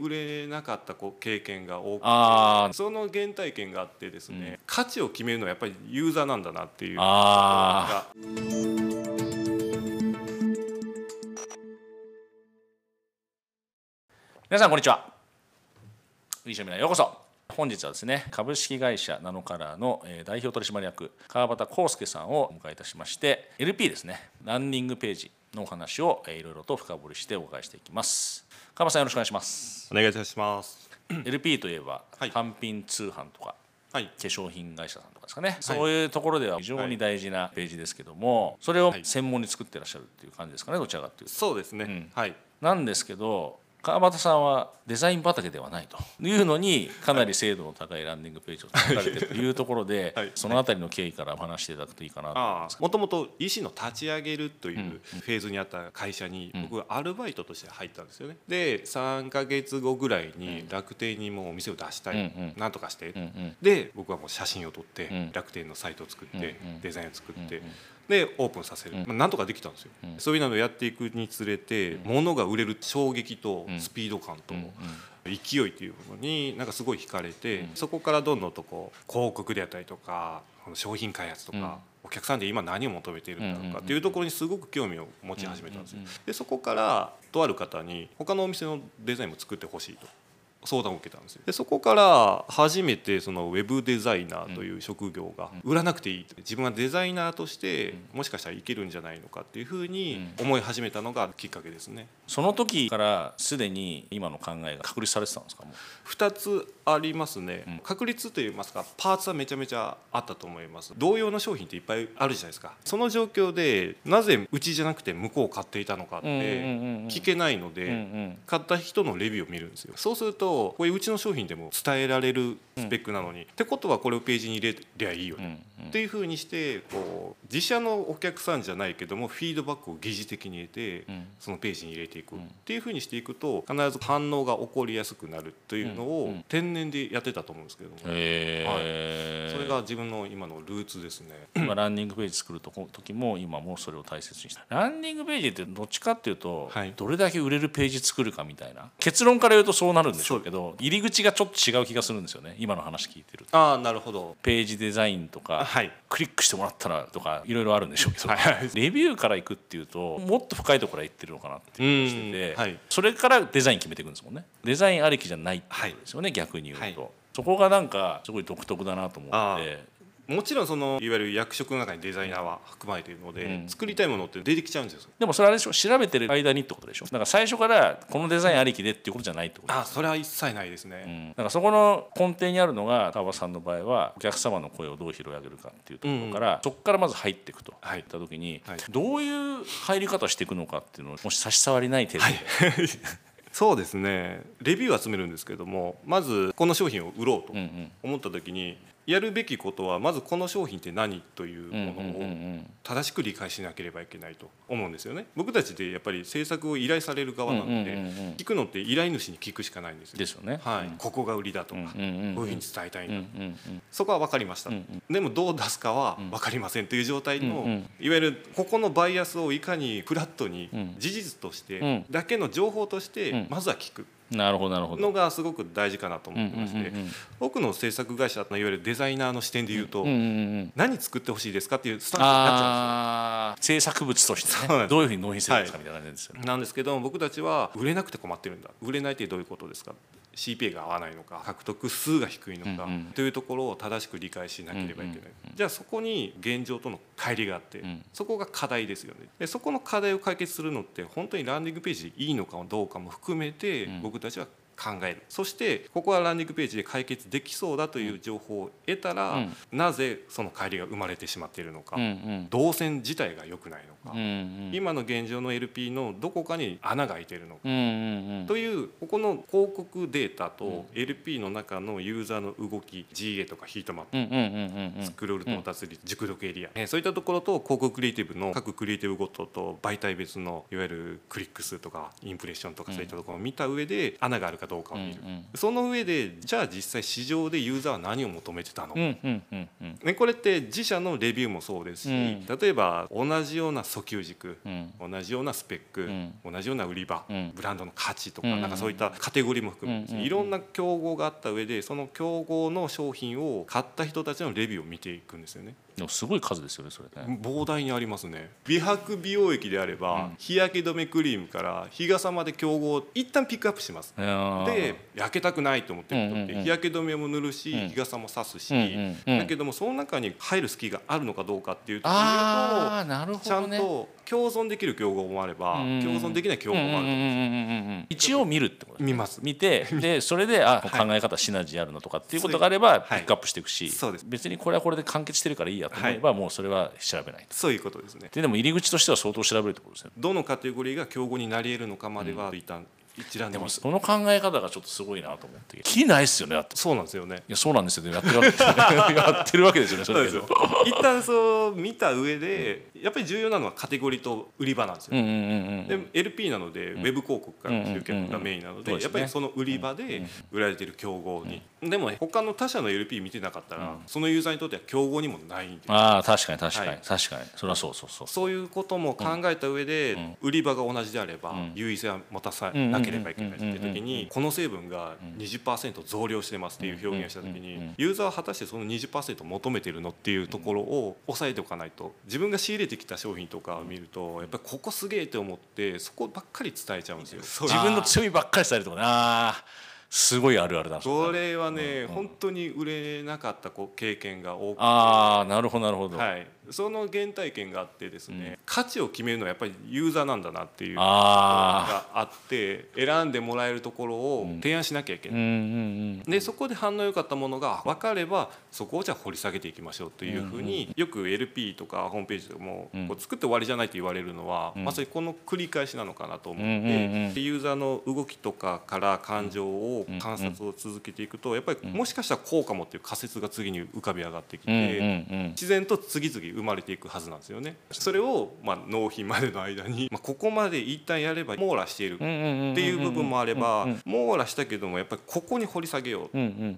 売れなかったこう経験が多くてその原体験があってですね、価値を決めるのはやっぱりユーザーなんだなっていうあが。皆さんこんにちは。リーシャミナへようこそ。本日はですね株式会社ナノカラーのえー代表取締役川端康介さんをお迎えいたしまして LP ですねランディングページのお話をえーいろいろと深掘りしてお伺いしていきます川端さんよろしくお願いします。お願いいたします。LP といえばはい。単単品通販とかはい。化粧品会社さんとかですかね、そういうところでは非常に大事なページですけどもそれをはい。専門に作ってらっしゃるっていう感じですかねどちらかというと。そうですね、ん。はい。なんですけど川端さんはデザイン畑ではないと。いうのにかなり精度の高いランディングページを作られてるというところで、はい。そのあたりの経緯からお話していただくといいかなと。もともと医師の立ち上げるというフェーズにあった会社に僕はアルバイトとして入ったんですよね。で3か月後ぐらいに楽天にもうお店を出したい、なんとかして、で僕はもう写真を撮って、ん。楽天のサイトを作って、デザインを作って、でオープンさせる、まあ、なんとかできたんですよ、ん。そういうのをやっていくにつれて、物が売れる衝撃とん。スピード感と、勢いっていうものになんかすごい惹かれて、そこからどんどんとこう広告であったりとか商品開発とか、うん。お客さんで今何を求めているんだろうかっていうところにすごく興味を持ち始めたんですよ。でそこからとある方に他のお店のデザインも作ってほしいと。相談を受けたんですよ。でそこから初めてそのウェブデザイナーという職業が売らなくていい。自分がデザイナーとしてもしかしたらいけるんじゃないのかっていうふうに思い始めたのがきっかけですね。その時からすでに今の考えが確立されてたんですか？もう。2つありますね、ん。確率といいますかパーツはめちゃめちゃあったと思います。同様の商品っていっぱいあるじゃないですか。その状況でなぜうちじゃなくて向こうを買っていたのかって聞けないので、買った人のレビューを見るんですよ。そうするとこういううちの商品でも伝えられるスペックなのに、ってことはこれをページに入れりゃいいよね、っていうふうにしてこう自社のお客さんじゃないけどもフィードバックを疑似的に入れて、うん。そのページに入れていく。っていうふうにしていくと必ず反応が起こりやすくなるというのをん。天然でやってたと思うんですけども、へー。それが自分の今のルーツですね。今 ランディングページ作るとこ時も今もそれを大切にした。ランディングページってどっちかっていうと、はい。どれだけ売れるページ作るかみたいな。結論から言うとそうなるんでしょうけど入り口がちょっと違う気がするんですよね。今の話聞いてると。ああなるほど。ページデザインとか、はい。クリックしてもらったらとかいろいろあるんでしょうけど、はい。はい。レビューからいくっていうともっと深いところからいってるのかなっていう気がしてて、うんはい。それからデザイン決めていくんですもんね。デザインありきじゃないってことですよね、逆に言うと、はい。そこがなんかすごい独特だなと思あってもちろんそのいわゆる役職の中にデザイナーは含まれているので、うん。作りたいものって出てきちゃうんですよ。でもそれあれでしょ？調べてる間にってことでしょ？だから最初からこのデザインありきでっていうことじゃないってこと？あそれは一切ないですね。うん、だからそこの根底にあるのが川端さんの場合はお客様の声をどう拾い上げるかっていうところから、そこからまず入っていくとはい。いった時に、はい。どういう入り方していくのかっていうのをもし差し障りない程度で、そうですね。レビューを集めるんですけどもまずこの商品を売ろうとうんうん。思った時にやるべきことはまずこの商品って何といううんうんものをうん。正しく理解しなければいけないと思うんですよね。僕たちでやっぱり制作を依頼される側なので、うんうんうんうん聞くのって依頼主に聞くしかないんですよ。ですよね。はい。ここが売りだとか、うんうんうんうん。こういうふうに伝えたいんだ、うんうんうんそこは分かりました、うんうん。でもどう出すかは分かりませんという状態の、うんうん。いわゆるここのバイアスをいかにフラットにうん。事実として、うん。だけの情報としてうん。まずは聞くなるほどなるほど。のがすごく大事かなと思ってまして、多くの制作会社のいわゆるデザイナーの視点で言うと、何作ってほしいですかっていうスタンスになっちゃうんですよ。制作物としてね。どういうふうに納品するんですかみたいな感じですよね。なんですけど僕たちは売れなくて困ってるんだ。売れないってどういうことですか？CPA が合わないのか獲得数が低いのか、うんうん。というところを正しく理解しなければいけない、うんうんじゃあそこに現状との乖離があって、ん。そこが課題ですよね。でそこの課題を解決するのって本当にランディングページでいいのかどうかも含めてん。僕たちは考える。そしてここはランディングページで解決できそうだという情報を得たら、うん。なぜその乖離が生まれてしまっているのか、うんうん。動線自体が良くないのか、うんうん。今の現状の LP のどこかに穴が開いているのか、うんうんうん。というここの広告データと LP の中のユーザーの動き GA とかヒートマップスクロール到達率、熟読エリア、えーそういったところと広告クリエイティブの各クリエイティブごとと媒体別のいわゆるクリック数とかインプレッションとかそういったところを見た上で穴があるかどうかを見る、うんうんその上でじゃあ実際市場でユーザーは何を求めてたのか、うんうんうんうん。ね、これって自社のレビューもそうですし、うん。例えば同じような訴求軸、うん。同じようなスペック、う同じような売り場、うん。ブランドの価値とか,、うんなんかそういったカテゴリーも含めて、うんうんいろんな競合があった上でその競合の商品を買った人たちのレビューを見ていくんですよね。でもすごい数ですよねそれね。膨大にありますね。美白美容液であれば、うん。日焼け止めクリームから日傘まで競合を一旦ピックアップしますで焼けたくないと思ってる人って日焼け止めも塗るし、うん。日傘も差すし、だけどもその中に入る隙があるのかどうかっていうところとちゃんと共存できる競合もあれば、うん共存できない競合もある一応見るってこと見ます。見て でそれであはい。考え方シナジーあるのとかっていうことがあればはい。ピックアップしていくし、そうです。別にこれはこれで完結してるからいいやと思えばもうそれは調べないと。そういうことですね。ででも入り口としては相当調べるってことですね。どのカテゴリーが競合になり得るのかまでは一旦一覧でもその考え方がちょっとすごいなと思って。きりないっすよねだってそうなんですよね。いやそうなんですよね。やってるわけ やってるわけですよねそそうですよ。一旦そう見た上でやっぱり重要なのはカテゴリーと売り場なんですよ、うんうんうんうんで LP なので、ウェブ広告から集客がメインなので,、うんうんうんやっぱりその売り場で売られてる競合に、でも他の他社の LP 見てなかったら、そのユーザーにとっては競合にもないんでああ確かに確かに、はい。確かに。それはそうそうそう。そういうことも考えた上で、売り場が同じであれば、優位性は持たさなければければいけないっていう時に、この成分が20%増量してますっていう表現をした時に、ユーザーは果たしてその20%求めてるのっていうところを抑えておかないと自分が仕入れてきた商品とかを見るとやっぱりここすげえって思ってそこばっかり伝えちゃうんですよ。自分の強みばっかり伝えるとかねすごいあるあるだそれはね、本当に売れなかった経験が多くてああなるほどなるほど、はい、その原体験があってですね、価値を決めるのはやっぱりユーザーなんだなっていうがあって選んでもらえるところを提案しなきゃいけない、うんうんうんでそこで反応良かったものが分かればそこをじゃあ掘り下げていきましょうというふうに、よく LP とかホームページでも、こう作って終わりじゃないと言われるのは、まさにこの繰り返しなのかなと思って、ユーザーの動きとかから感情を観察を続けていくとやっぱりもしかしたらこうかもっていう仮説が次に浮かび上がってきて。うんうんうん。自然と次々生まれていくはずなんですよねそれをまあ納品までの間に、まあ、ここまで一旦やれば網羅しているっていう部分もあれば網羅したけどもやっぱりここに掘り下げよう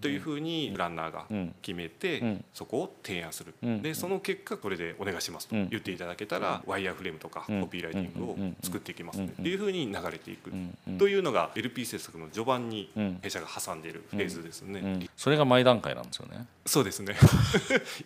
というふうにランナーが決めてそこを提案するでその結果これでお願いしますと言っていただけたらワイヤーフレームとかコピーライティングを作っていきますねっていうふうに流れていくというのが LP 制作の序盤に弊社が挟んでいるフェーズですね。それが前段階なんですよねそうですね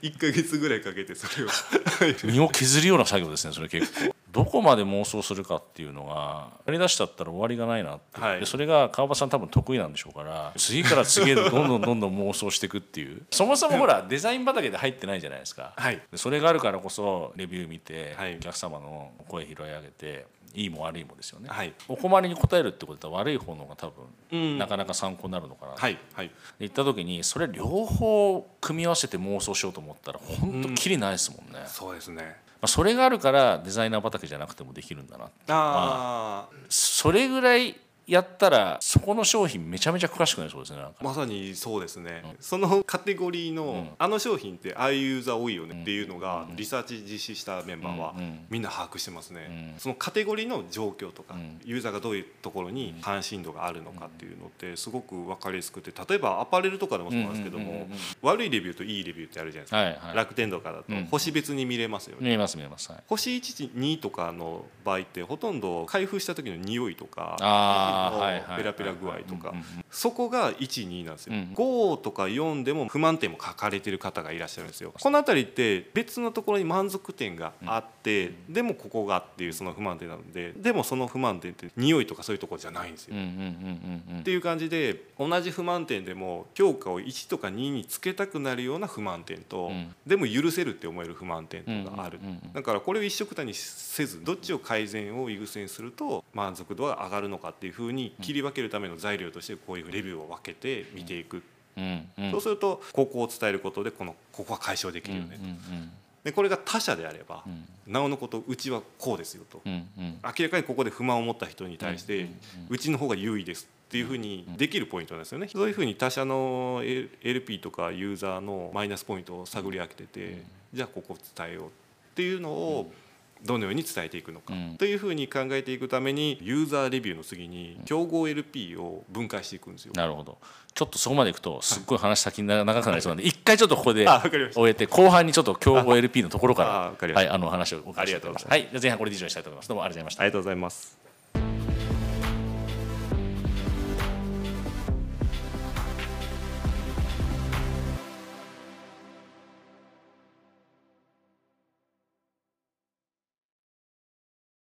1ヶ月ぐらいかけてそれを 身を削るような作業ですねそれ結構。どこまで妄想するかっていうのがやりだしちゃったら終わりがないなって、はい。でそれが川端さん多分得意なんでしょうから次から次へとどんどんどんどん妄想していくっていう。そもそもほらデザイン畑で入ってないじゃないですか、はい。でそれがあるからこそレビュー見て、はい。お客様の声拾い上げていいも悪いもですよね、はい。お困りに応えるってことは悪い方のが多分、うん。なかなか参考になるのかな、はいはい。言った時にそれ両方組み合わせて妄想しようと思ったら本当きりないですもんね、まそうですね。あ、それがあるからデザイナー畑じゃなくてもできるんだなああそれぐらいやったらそこの商品めちゃめちゃ詳しくなりそうですねまさにそうですね、そのカテゴリーの、あの商品ってああいうユーザー多いよねっていうのが、リサーチ実施したメンバーは、みんな把握してますね、そのカテゴリーの状況とか、ユーザーがどういうところに関心度があるのかっていうのってすごく分かりやすくて例えばアパレルとかでもそうなんですけども、悪いレビューといいレビューってあるじゃないですか、はいはい。楽天とかだと星別に見れますよね、見えます見えます、はい、星12とかの場合ってほとんど開封した時の匂いとかあーはいはい。ペラペラ具合とか。そこが12なんですよ、うん5とか4でも不満点も書かれてる方がいらっしゃるんですよ。この辺りって別のところに満足点があって、でもここがっていうその不満点なのででもその不満点って匂いとかそういうところじゃないんですよ、っていう感じで同じ不満点でも評価を1とか2につけたくなるような不満点と、ん。でも許せるって思える不満点とかある、だからこれを一緒くたにせずどっちを改善を優先すると満足度が上がるのかっていうふうに切り分けるための材料としてこういうレビューを分けて見ていく、うん。うん。そうするとここを伝えることでこのここは解消できるよね、うん。うん。でこれが他社であれば、ん。なおのことうちはこうですよと、うん。うん。明らかにここで不満を持った人に対して、うちの方が優位ですっていうふうにできるポイントなんですよね。そういうふうに他社の LP とかユーザーのマイナスポイントを探り当てて、じゃあここ伝えようっていうのをどのように伝えていくのか、うん。というふうに考えていくためにユーザーレビューの次に競合 LP を分解していくんですよ。なるほど。ちょっとそこまでいくとすっごい話先に長くなりそうなんで一回ちょっとここで終えて後半にちょっと競合 LP のところからはいあの話をお伺いしたいと思います。はいじゃあ前半これで以上にしたいと思います。どうもありがとうございました。ありがとうございます